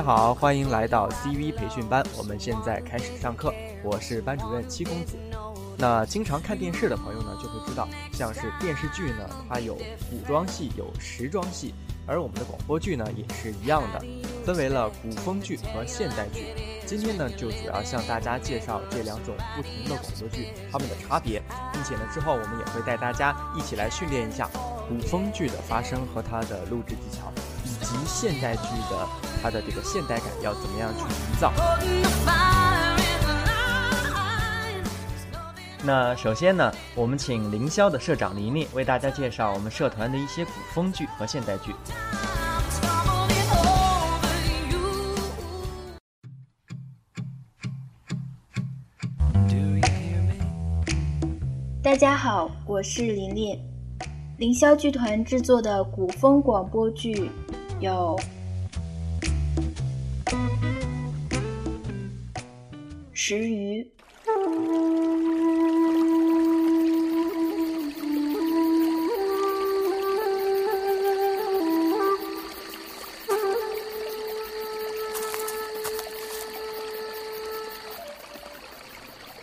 大家好，欢迎来到 CV 培训班，我们现在开始上课。我是班主任七公子。那经常看电视的朋友呢，就会知道，像是电视剧呢，它有古装戏，有时装戏，而我们的广播剧呢，也是一样的，分为了古风剧和现代剧。今天呢，就主要向大家介绍这两种不同的广播剧它们的差别，并且呢，之后我们也会带大家一起来训练一下古风剧的发声和它的录制技巧。及现代剧的它的这个现代感要怎么样去营造？那首先呢，我们请凌霄的社长林林为大家介绍我们社团的一些古风剧和现代剧。大家好，我是林林，凌霄剧团制作的古风广播剧。有石鱼，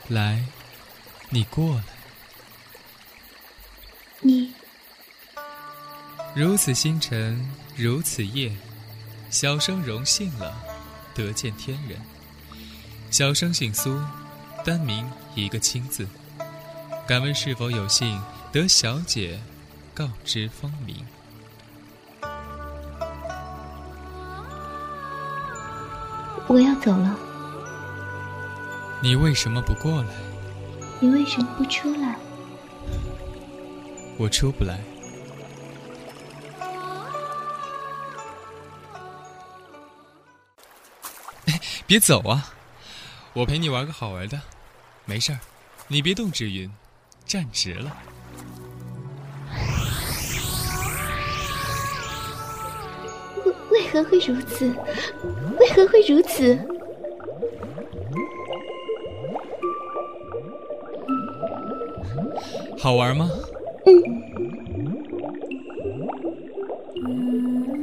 来，你过来。如此星辰。如此夜，小生荣幸了，得见天人。小生姓苏，单名一个清字。敢问是否有幸得小姐告知芳名？我要走了。你为什么不过来？你为什么不出来？我出不来。别走啊！我陪你玩个好玩的，没事儿，你别动纸云，站直了。为为何会如此？为何会如此？好玩吗？嗯。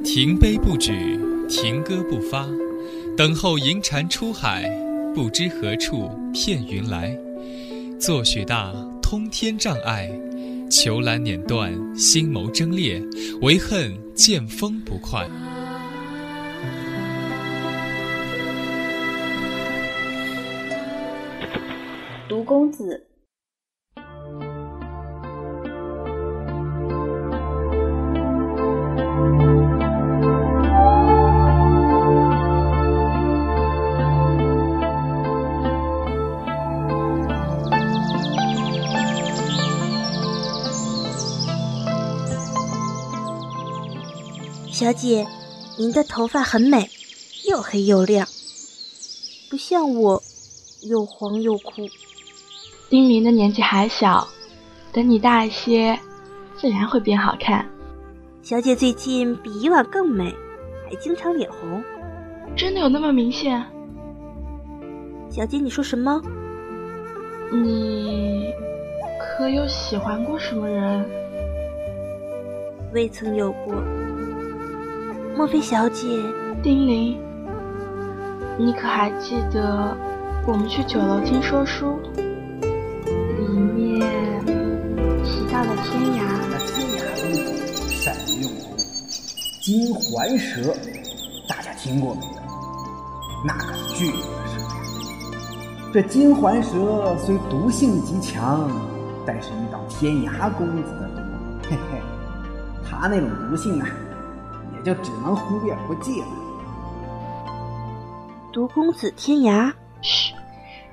停杯不举，停歌不发。等候银蟾出海，不知何处片云来。作许大，通天障碍，囚篮碾断，心眸争裂，唯恨剑锋不快。独公子。小姐，您的头发很美，又黑又亮，不像我，又黄又枯。丁玲的年纪还小，等你大一些，自然会变好看。小姐最近比以往更美，还经常脸红。真的有那么明显？小姐，你说什么？你可有喜欢过什么人？未曾有过。莫非小姐，丁玲，你可还记得我们去酒楼听说书，里面提到的天涯？那天涯公子善于用，金环蛇，大家听过没有？那可是巨恶的蛇。这金环蛇虽毒性极强，但是遇到天涯公子的毒，嘿嘿，他那种毒性啊！就只能忽略不计了。毒公子天涯，嘘！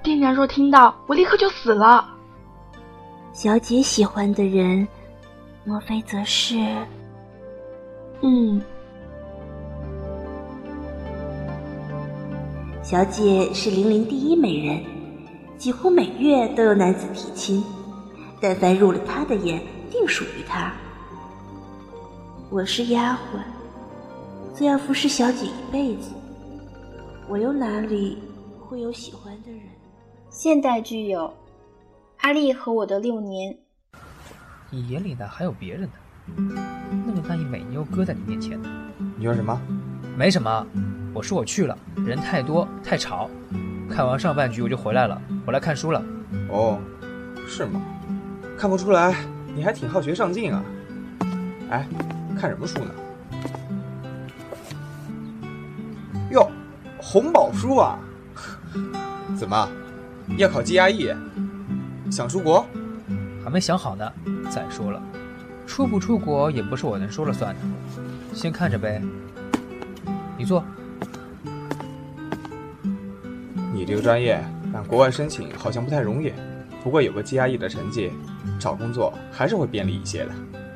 爹娘若听到，我立刻就死了。小姐喜欢的人，莫非则是……嗯，小姐是玲玲第一美人，几乎每月都有男子提亲，但凡入了她的眼，定属于她。我是丫鬟。自要服侍小姐一辈子，我又哪里会有喜欢的人？现代剧有《阿丽和我的六年》。你眼里呢还有别人呢？那么大一美妞搁在你面前，你说什么？没什么。我说我去了，人太多太吵，看完上半局我就回来了，我来看书了。哦，是吗？看不出来，你还挺好学上进啊。哎，看什么书呢？红宝书啊！怎么，要考 GRE？想出国？还没想好呢。再说了，出不出国也不是我能说了算的。先看着呗。你坐。你这个专业让国外申请好像不太容易，不过有个 GRE 的成绩，找工作还是会便利一些的。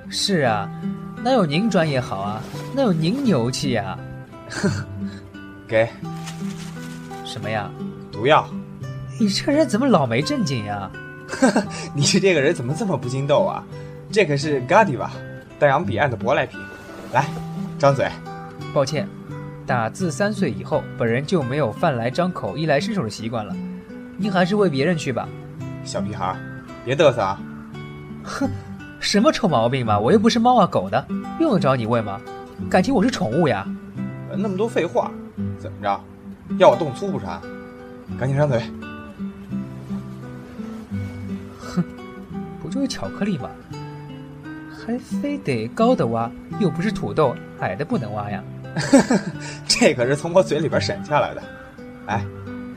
是啊，哪有您专业好啊？哪有您牛气呀？给。什么呀？毒药。你这人怎么老没正经呀？你这个人怎么这么不经逗啊？这可是 Godiva，大洋彼岸的舶来品。来，张嘴。抱歉，打自三岁以后，本人就没有饭来张口、衣来伸手的习惯了。您还是喂别人去吧。小屁孩，别嘚瑟啊！哼，什么臭毛病嘛！我又不是猫啊狗的，用得着你喂吗？感情我是宠物呀？那么多废话，怎么着？要我动粗不成？赶紧张嘴。哼，不就是巧克力吗？还非得高的挖，又不是土豆，矮的不能挖呀。这可是从我嘴里边省下来的。哎，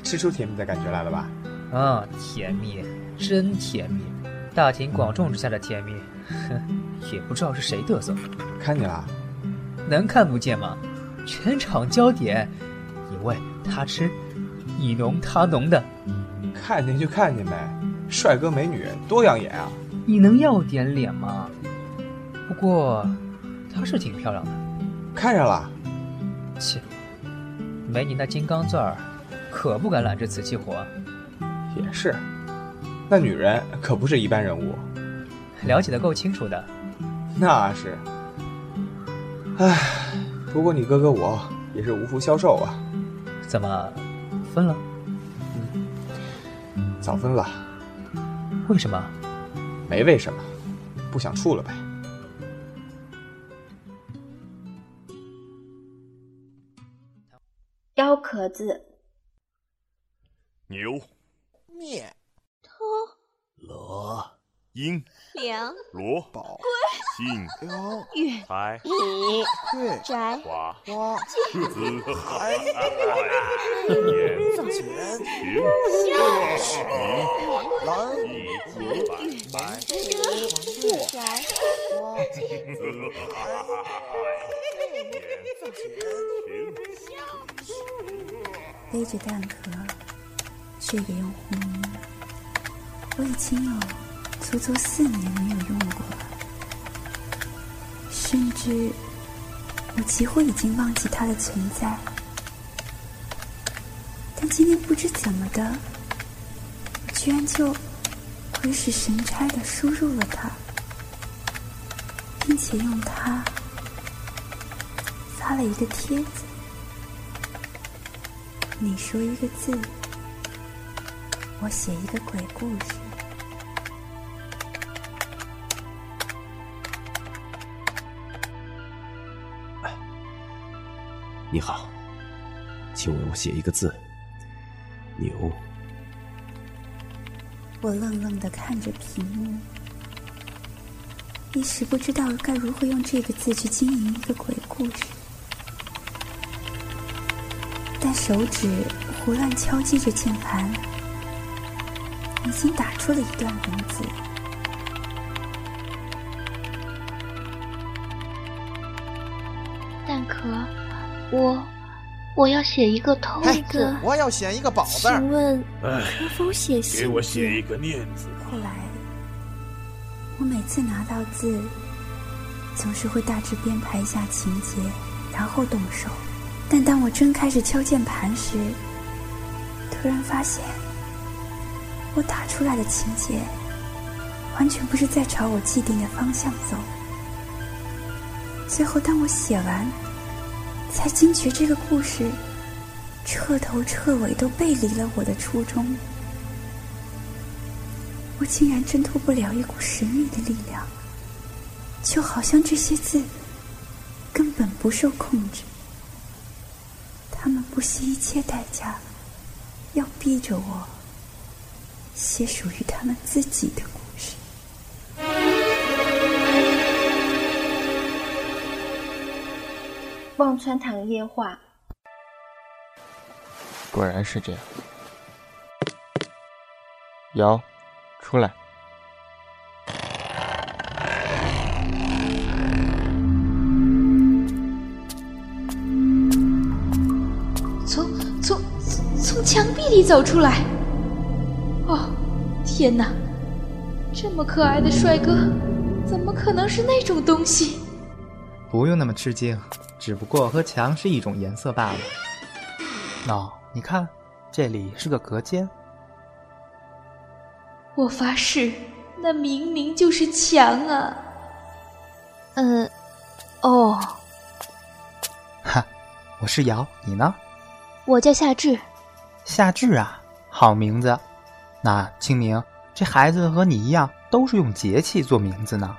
吃出甜蜜的感觉来了吧？啊，甜蜜，真甜蜜，大庭广众之下的甜蜜。哼，也不知道是谁嘚瑟。看见了？能看不见吗？全场焦点，你喂他吃，你浓他浓的。看见就看见呗，帅哥美女多养眼啊！你能要点脸吗？不过，她是挺漂亮的。看上了？切，没你那金刚钻儿，可不敢揽这瓷器活。也是，那女人可不是一般人物。了解的够清楚的。那是。唉，不过你哥哥我也是无福消受啊。怎么，分了？嗯，早分了。为什么？没为什么，不想处了呗。腰壳子。牛。面。头。罗。鹰。梁。罗。宝。信。雕。月。财。米。对。宅。花。花。子。海。眼。钱。情。笑。明。蓝。一。白。月。宅。花。子。背着蛋壳，却也用护目。我已经有足足四年没有用过了，甚至我几乎已经忘记它的存在。但今天不知怎么的，我居然就鬼使神差的输入了它，并且用它发了一个帖子。你说一个字，我写一个鬼故事。你好，请为我写一个字。牛。我愣愣的看着屏幕，一时不知道该如何用这个字去经营一个鬼故事。但手指胡乱敲击着键盘，已经打出了一段文字。我我要写一个偷字，我要写一个宝字。请问可否写信？给我写一个念字。后来，我每次拿到字，总是会大致编排一下情节，然后动手。但当我真开始敲键盘时，突然发现，我打出来的情节完全不是在朝我既定的方向走。最后，当我写完，才惊觉这个故事彻头彻尾都背离了我的初衷。我竟然挣脱不了一股神秘的力量，就好像这些字根本不受控制。他们不惜一切代价，要逼着我写属于他们自己的忘川堂夜话。果然是这样。瑶，出来。从从从墙壁里走出来。哦，天哪！这么可爱的帅哥，怎么可能是那种东西？不用那么吃惊，只不过和墙是一种颜色罢了。喏，你看，这里是个隔间。我发誓，那明明就是墙啊！呃，哦，哈，我是瑶，你呢？我叫夏至。夏至啊，好名字。那清明，这孩子和你一样，都是用节气做名字呢。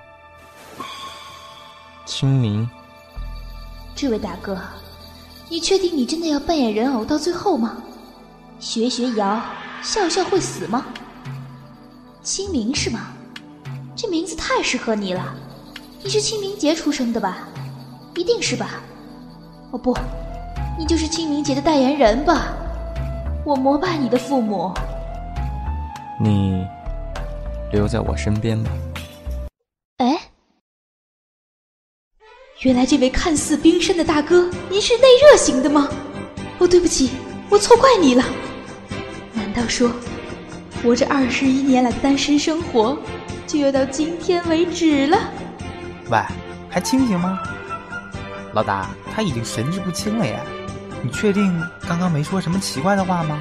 清明，这位大哥，你确定你真的要扮演人偶到最后吗？学学瑶，笑笑会死吗？清明是吗？这名字太适合你了。你是清明节出生的吧？一定是吧？哦不，你就是清明节的代言人吧？我膜拜你的父母。你留在我身边吧。原来这位看似冰山的大哥，您是内热型的吗？哦，对不起，我错怪你了。难道说，我这二十一年来的单身生活，就要到今天为止了？喂，还清醒吗？老大，他已经神志不清了耶！你确定刚刚没说什么奇怪的话吗？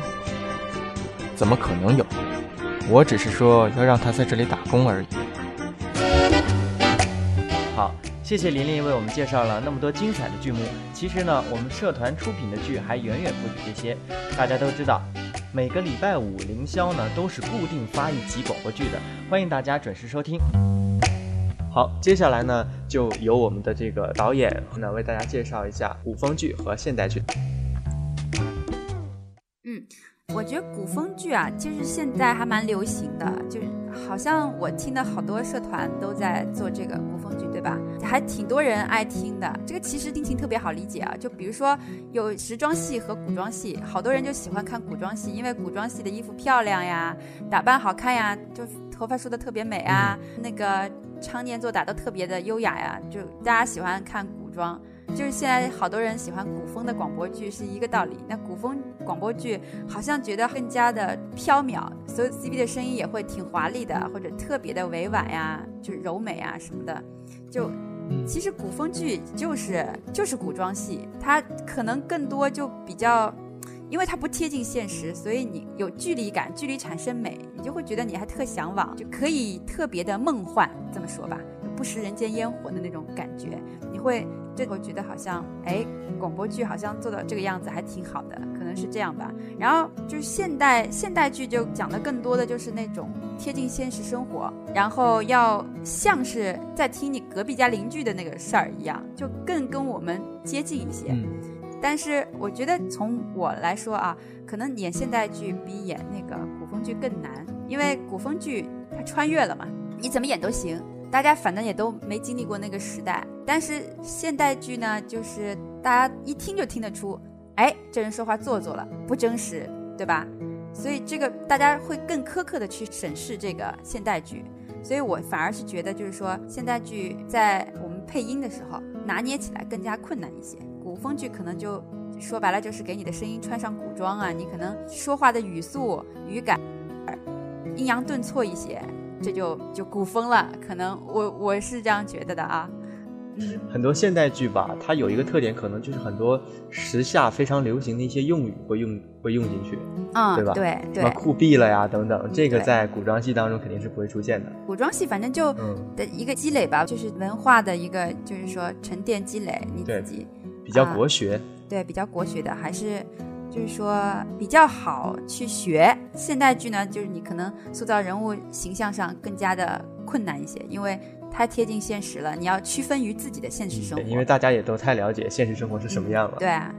怎么可能有？我只是说要让他在这里打工而已。谢谢琳琳为我们介绍了那么多精彩的剧目。其实呢，我们社团出品的剧还远远不止这些。大家都知道，每个礼拜五凌霄呢都是固定发一集广播剧的，欢迎大家准时收听。好，接下来呢，就由我们的这个导演呢为大家介绍一下古风剧和现代剧。嗯，我觉得古风剧啊，其实现在还蛮流行的，就是好像我听的好多社团都在做这个古风剧，对吧？还挺多人爱听的。这个其实定情特别好理解啊，就比如说有时装戏和古装戏，好多人就喜欢看古装戏，因为古装戏的衣服漂亮呀，打扮好看呀，就头发梳的特别美啊，那个。唱念做打都特别的优雅呀，就大家喜欢看古装，就是现在好多人喜欢古风的广播剧是一个道理。那古风广播剧好像觉得更加的飘渺，所有 C B 的声音也会挺华丽的，或者特别的委婉呀，就柔美啊什么的。就其实古风剧就是就是古装戏，它可能更多就比较。因为它不贴近现实，所以你有距离感，距离产生美，你就会觉得你还特向往，就可以特别的梦幻，这么说吧，不食人间烟火的那种感觉。你会这会觉得好像，哎，广播剧好像做到这个样子还挺好的，可能是这样吧。然后就是现代现代剧就讲的更多的就是那种贴近现实生活，然后要像是在听你隔壁家邻居的那个事儿一样，就更跟我们接近一些。但是我觉得从我来说啊，可能演现代剧比演那个古风剧更难，因为古风剧它穿越了嘛，你怎么演都行，大家反正也都没经历过那个时代。但是现代剧呢，就是大家一听就听得出，哎，这人说话做作了，不真实，对吧？所以这个大家会更苛刻的去审视这个现代剧。所以我反而是觉得，就是说现代剧在我们配音的时候拿捏起来更加困难一些。古风剧可能就说白了就是给你的声音穿上古装啊，你可能说话的语速、语感、阴阳顿挫一些，这就就古风了。可能我我是这样觉得的啊。很多现代剧吧，它有一个特点，可能就是很多时下非常流行的一些用语会用会用进去，嗯，对吧？对对，什么酷毙了呀等等，这个在古装戏当中肯定是不会出现的。古装戏反正就的一个积累吧，就是文化的一个，就是说沉淀积累，你自己。比较国学，啊，对，比较国学的，还是就是说比较好去学。现代剧呢，就是你可能塑造人物形象上更加的困难一些，因为太贴近现实了，你要区分于自己的现实生活。因为大家也都太了解现实生活是什么样了。对啊，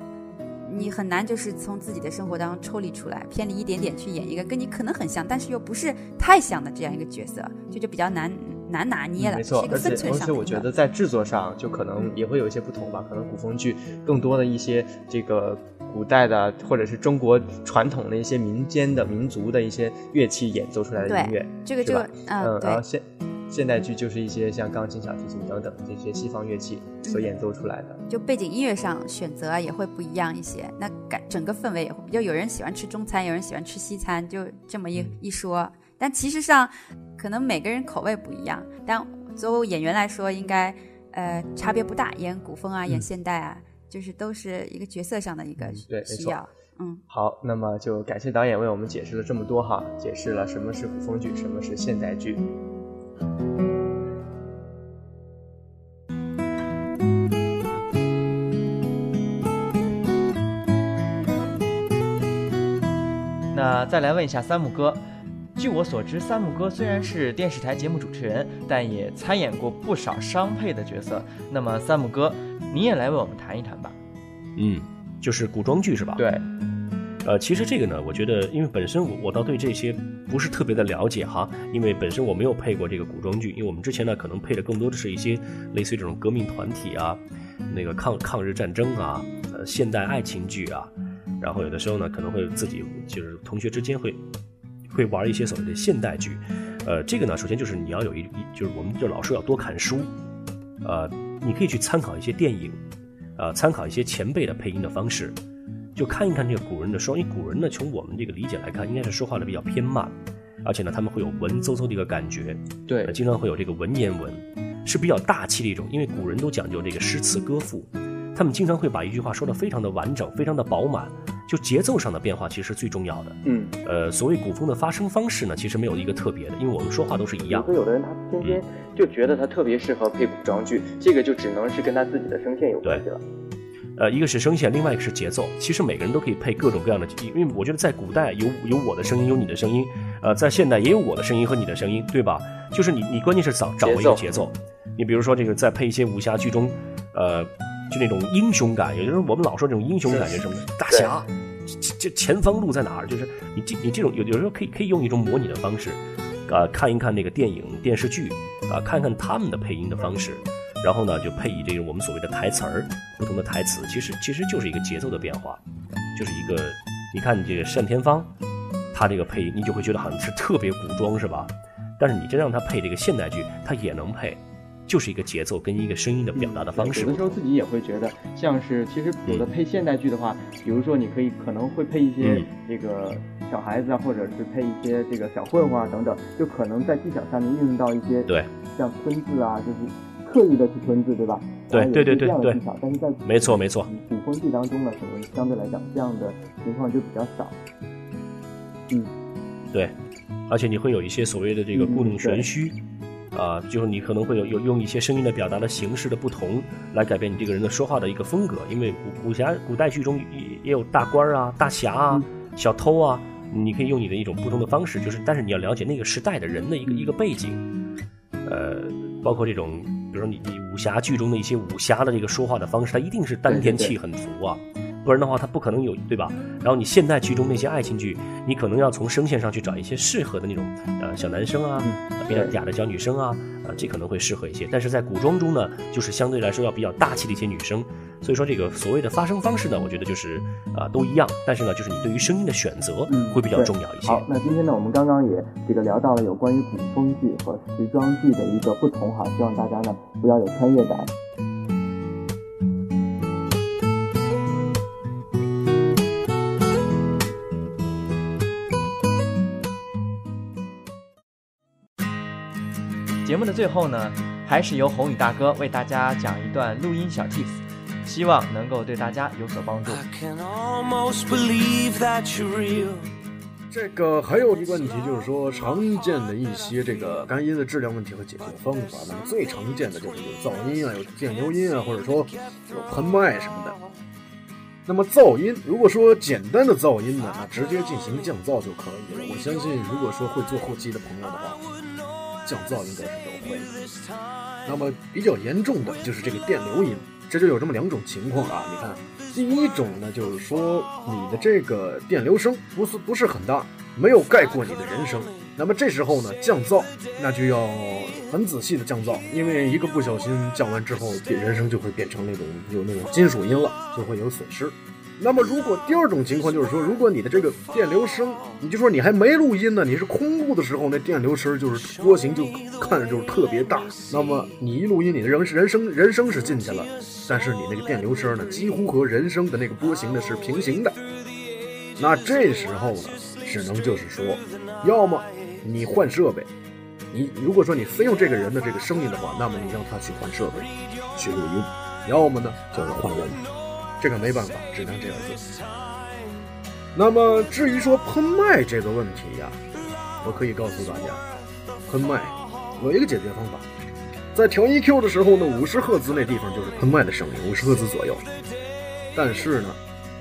你很难就是从自己的生活当中抽离出来，偏离一点点去演一个跟你可能很像，但是又不是太像的这样一个角色，这就比较难难拿捏了，没错而且分寸而且我。觉得在制作上就可能也会有一些不同吧，可能古风剧更多的一些这个古代的或者是中国传统的一些民间的民族的一些乐器演奏出来的音乐对，这个是吧这个嗯然后现现代剧就是一些像钢琴、小提琴等等这些西方乐器所演奏出来的。就背景音乐上选择啊也会不一样一些，那感整个氛围也会，就有人喜欢吃中餐，有人喜欢吃西餐，就这么一一说。但其实上，可能每个人口味不一样。但作为演员来说，应该呃差别不大，演古风啊，演现代啊，就是都是一个角色上的一个对，需要。。嗯，好，那么就感谢导演为我们解释了这么多哈，解释了什么是古风剧，什么是现代剧。那再来问一下三木哥，据我所知，三木哥虽然是电视台节目主持人，但也参演过不少商配的角色。那么三木哥，你也来为我们谈一谈吧。嗯，就是古装剧是吧？对。呃，其实这个呢，我觉得，因为本身我我倒对这些不是特别的了解哈，因为本身我没有配过这个古装剧，因为我们之前呢可能配的更多的是一些类似于这种革命团体啊，那个抗抗日战争啊，呃现代爱情剧啊，然后有的时候呢可能会自己就是同学之间会会玩一些所谓的现代剧，呃，这个呢首先就是你要有一一就是我们就老说要多看书，呃，你可以去参考一些电影，呃，参考一些前辈的配音的方式。就看一看这个古人的说，因为古人呢，从我们这个理解来看，应该是说话的比较偏慢，而且呢，他们会有文绉绉的一个感觉，对、呃，经常会有这个文言文，是比较大气的一种。因为古人都讲究这个诗词歌赋，他们经常会把一句话说的非常的完整，非常的饱满，就节奏上的变化其实是最重要的。嗯，呃，所谓古风的发声方式呢，其实没有一个特别的，因为我们说话都是一样。所以有的人他偏偏就觉得他特别适合配古装剧，这个就只能是跟他自己的声线有关系了。呃，一个是声线，另外一个是节奏。其实每个人都可以配各种各样的，因为我觉得在古代有有我的声音，有你的声音，呃，在现代也有我的声音和你的声音，对吧？就是你你关键是找掌握一个节奏。你比如说这个，在配一些武侠剧中，呃，就那种英雄感，有的时候我们老说这种英雄感，觉什么大侠，这前方路在哪儿？就是你这你这种有有时候可以可以用一种模拟的方式，啊、看一看那个电影电视剧，啊、看看他们的配音的方式。然后呢，就配以这个我们所谓的台词儿，不同的台词，其实其实就是一个节奏的变化，就是一个，你看你这个单田芳，他这个配音，你就会觉得好像是特别古装是吧？但是你真让他配这个现代剧，他也能配，就是一个节奏跟一个声音的表达的方式。有的时候自己也会觉得，像是其实有的配现代剧的话，比如说你可以可能会配一些这个小孩子啊，或者是配一些这个小混混啊等等，就可能在技巧上面运用到一些对，像吞字啊，就是。刻意的去吞字，对吧？对对对对对。但是在没错没错。古风剧当中呢，可能相对来讲这样的情况就比较少。嗯，对，而且你会有一些所谓的这个故弄玄虚，啊、呃，就是你可能会有有用一些声音的表达的形式的不同，来改变你这个人的说话的一个风格。因为古武侠古代剧中也也有大官啊、大侠啊、小偷啊，你可以用你的一种不同的方式，就是但是你要了解那个时代的人的一个一个背景，呃，包括这种。比如说你你武侠剧中的一些武侠的这个说话的方式，它一定是丹田气很足啊，不然的话它不可能有对吧？然后你现代剧中那些爱情剧，你可能要从声线上去找一些适合的那种呃小男生啊，比较嗲的小女生啊，啊这可能会适合一些。但是在古装中呢，就是相对来说要比较大气的一些女生，所以说这个所谓的发声方式呢，我觉得就是啊、呃、都一样，但是呢就是你对于声音的选择会比较重要一些。好，那今天呢我们刚刚也这个聊到了有关于古风剧和时装剧的一个不同哈，希望大家呢。不要有穿越感。目的最后呢，还是由宏宇大哥为大家讲一段录音小 tips，希望能够对大家有所帮助。这个还有一个问题就是说，常见的一些这个干音的质量问题和解决方法。那么最常见的就是有噪音啊，有电流音啊，或者说有喷麦什么的。那么噪音，如果说简单的噪音呢，那直接进行降噪就可以了。我相信，如果说会做后期的朋友的话，降噪应该是都会。那么比较严重的就是这个电流音，这就有这么两种情况啊。你看，第一种呢，就是说你的这个电流声不是不是很大，没有盖过你的人声。那么这时候呢，降噪那就要很仔细的降噪，因为一个不小心降完之后，人声就会变成那种有那种金属音了，就会有损失。那么如果第二种情况就是说，如果你的这个电流声，你就说你还没录音呢，你是空录的时候，那电流声就是波形就看着就是特别大。那么你一录音，你的人人声人声是进去了，但是你那个电流声呢，几乎和人声的那个波形呢是平行的。那这时候呢，只能就是说，要么你换设备，你如果说你非用这个人的这个声音的话，那么你让他去换设备去录音；要么呢就是换人，这个没办法，只能这样做。那么至于说喷麦这个问题呀，我可以告诉大家，喷麦有一个解决方法，在调 EQ 的时候呢，五十赫兹那地方就是喷麦的声音，五十赫兹左右。但是呢，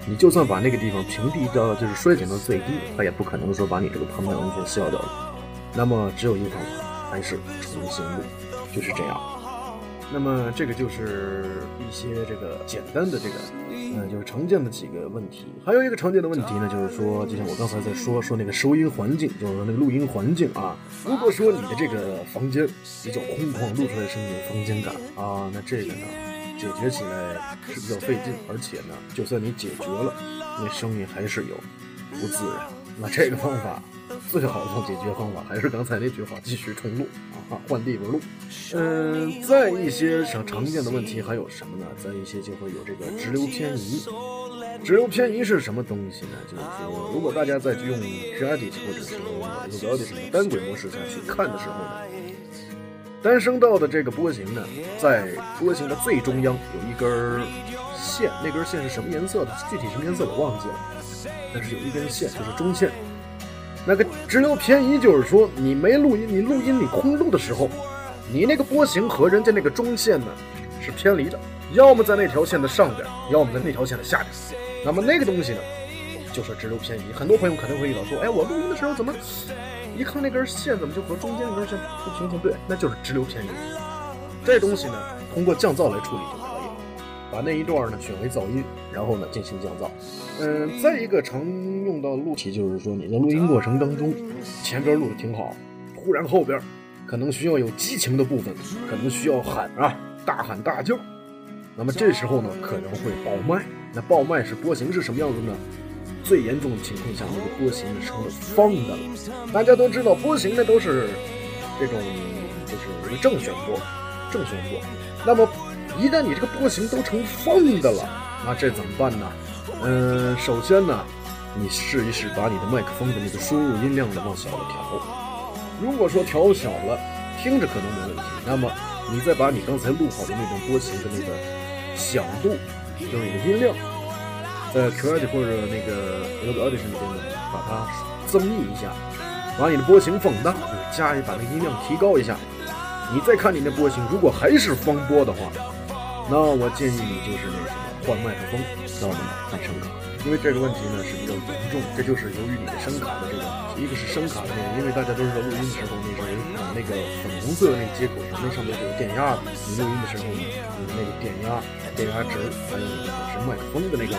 你就算把那个地方平地到就是衰减到最低，它也不可能说把你这个喷麦完全消掉了。那么只有一个方法，还是重新录，就是这样。那么这个就是一些这个简单的这个，嗯，就是常见的几个问题。还有一个常见的问题呢，就是说，就像我刚才在说说那个收音环境，就是说那个录音环境啊。如果说你的这个房间比较空旷，录出来的声音有房间感啊，那这个呢，解决起来是比较费劲，而且呢，就算你解决了，那声音还是有不自然。那这个方法。最好的解决方法还是刚才那句话，继续重录啊，换地方录。嗯，在一些常常见的问题还有什么呢？在一些就会有这个直流偏移。直流偏移是什么东西呢？就是说，如果大家在用 Credit 或者是用 Audition 单轨模式下去看的时候呢，单声道的这个波形呢，在波形的最中央有一根线，那根线是什么颜色的？具体什么颜色我忘记了，但是有一根线就是中线。那个直流偏移就是说，你没录音，你录音你空录的时候，你那个波形和人家那个中线呢是偏离的，要么在那条线的上边，要么在那条线的下边。那么那个东西呢，就是直流偏移。很多朋友可能会遇到说，哎，我录音的时候怎么一看那根线怎么就和中间那根线不平行？对，那就是直流偏移。这东西呢，通过降噪来处理，把那一段呢选为噪音，然后呢进行降噪。嗯，再一个常用到的录题就是说，你在录音过程当中，前边录的挺好，突然后边可能需要有激情的部分，可能需要喊啊，大喊大叫。那么这时候呢，可能会爆麦。那爆麦是波形是什么样子呢？最严重的情况下，那个波形是成了方的了。大家都知道，波形呢都是这种就是一个正弦波，正弦波。那么一旦你这个波形都成方的了，那这怎么办呢？嗯，首先呢，你试一试把你的麦克风的那个输入音量呢往小了调。如果说调小了，听着可能没问题，那么你再把你刚才录好的那种波形的那个响度，就是你的音量，在 Creative 或者那个 Audition 里边呢，把它增益一下，把你的波形放大，就是加一把那个音量提高一下。你再看你那波形，如果还是方波的话，那我建议你就是那什么换麦克风。知道吗？换声卡，因为这个问题呢是比较严重，这就是由于你的声卡的这个，一个是声卡的那个，因为大家都知道录音的时候，那个啊那个粉红色的那个接口上，那上面是有电压的。你录音的时候呢，你的那个电压、电压值，还有你本身麦克风的那个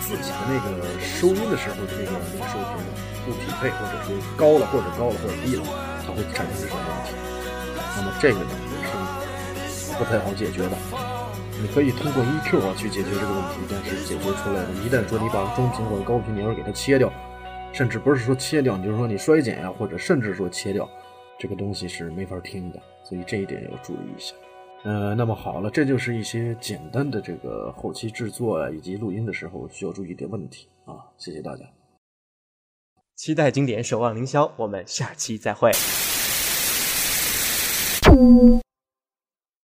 自己的那个收音的时候的那个那个收频不匹配，或者说高了或者高了或者低了，它会产生这些问题。那么这个呢也是不太好解决的。你可以通过 EQ 啊去解决这个问题，但是解决出来的，一旦说你把中频或者高频你要给它切掉，甚至不是说切掉，你就是说你衰减呀，或者甚至说切掉，这个东西是没法听的，所以这一点要注意一下。呃，那么好了，这就是一些简单的这个后期制作啊以及录音的时候需要注意的问题啊，谢谢大家。期待经典，守望凌霄，我们下期再会。